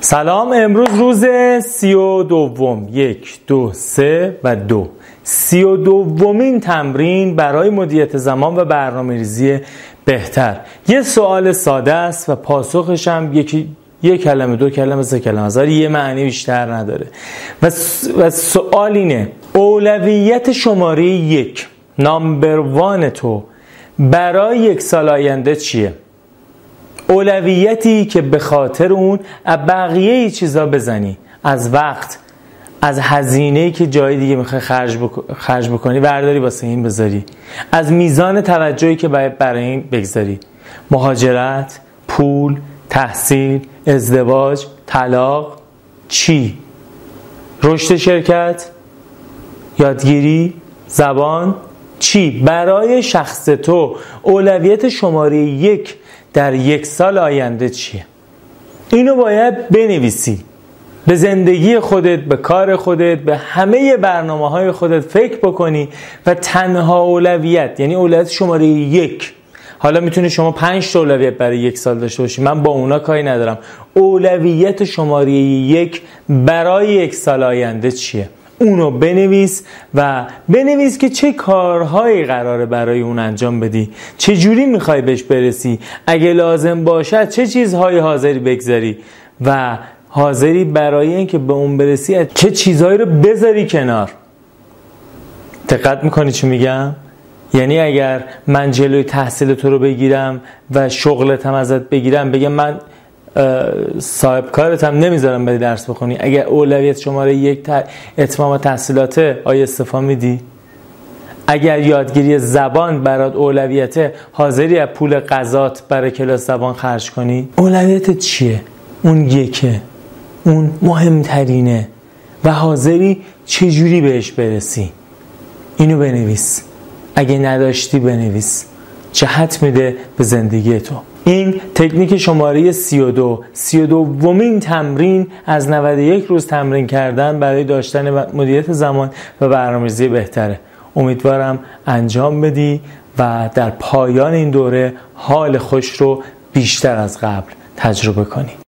سلام امروز روز سی و دوم. یک دو سه و دو. سی و دومین تمرین برای مدیریت زمان و برنامه ریزی بهتر. یه سوال ساده است و پاسخش هم یکی یک کلمه دو کلمه سه کلمه. از یه معنی بیشتر نداره. و, و سوال اینه اولویت شماره یک نامبر وان تو برای یک سال آینده چیه؟ اولویتی که به خاطر اون بقیه چیزا بزنی. از وقت از هزینه که جای دیگه می‌خوای خرج, بک... خرج بکنی برداری واسه این بذاری. از میزان توجهی که باید برای این بگذاری. مهاجرت پول تحصیل ازدواج طلاق چی؟ رشد شرکت یادگیری زبان چی؟ برای شخص تو اولویت شماره یک در یک سال آینده چیه؟ اینو باید بنویسی. به زندگی خودت به کار خودت به همه برنامه های خودت فکر بکنی و تنها اولویت یعنی اولویت شماره یک. حالا می‌تونی شما پنج تا اولویت برای یک سال داشته باشی. من با اونا کاری ندارم. اولویت شماره یک برای یک سال آینده چیه؟ اونو بنویس و بنویس که چه کارهایی قراره برای اون انجام بدی. چه جوری می‌خوای بهش برسی؟ اگه لازم باشد چه چیزهایی حاضری بگذاری؟ و حاضری برای اینکه به اون برسی چه چیزهایی رو بذاری کنار. دقت می‌کنی چی میگم؟ یعنی اگر من جلوی تحصیل تو رو بگیرم و شغلتم ازت بگیرم بگم من صاحب کارت هم نمی‌ذارم بری درس بخونی. اگر اولویت شماره یک اتمام تحصیلات آیا استفا میدی؟ اگر یادگیری زبان برات اولویت حاضری از پول قضات برای کلاس زبان خرج کنی؟ اولویت چیه؟ اون یکه. اون مهمترینه. و حاضری چجوری بهش برسی؟ اینو بنویس. اگه نداشتی بنویس. جهت میده به زندگی تو. این تکنیک شماره 32 32 ومین تمرین از 91 روز تمرین کردن برای داشتن مدیریت زمان و برنامه‌ریزی بهتره. امیدوارم انجام بدی و در پایان این دوره حال خوش رو بیشتر از قبل تجربه کنی.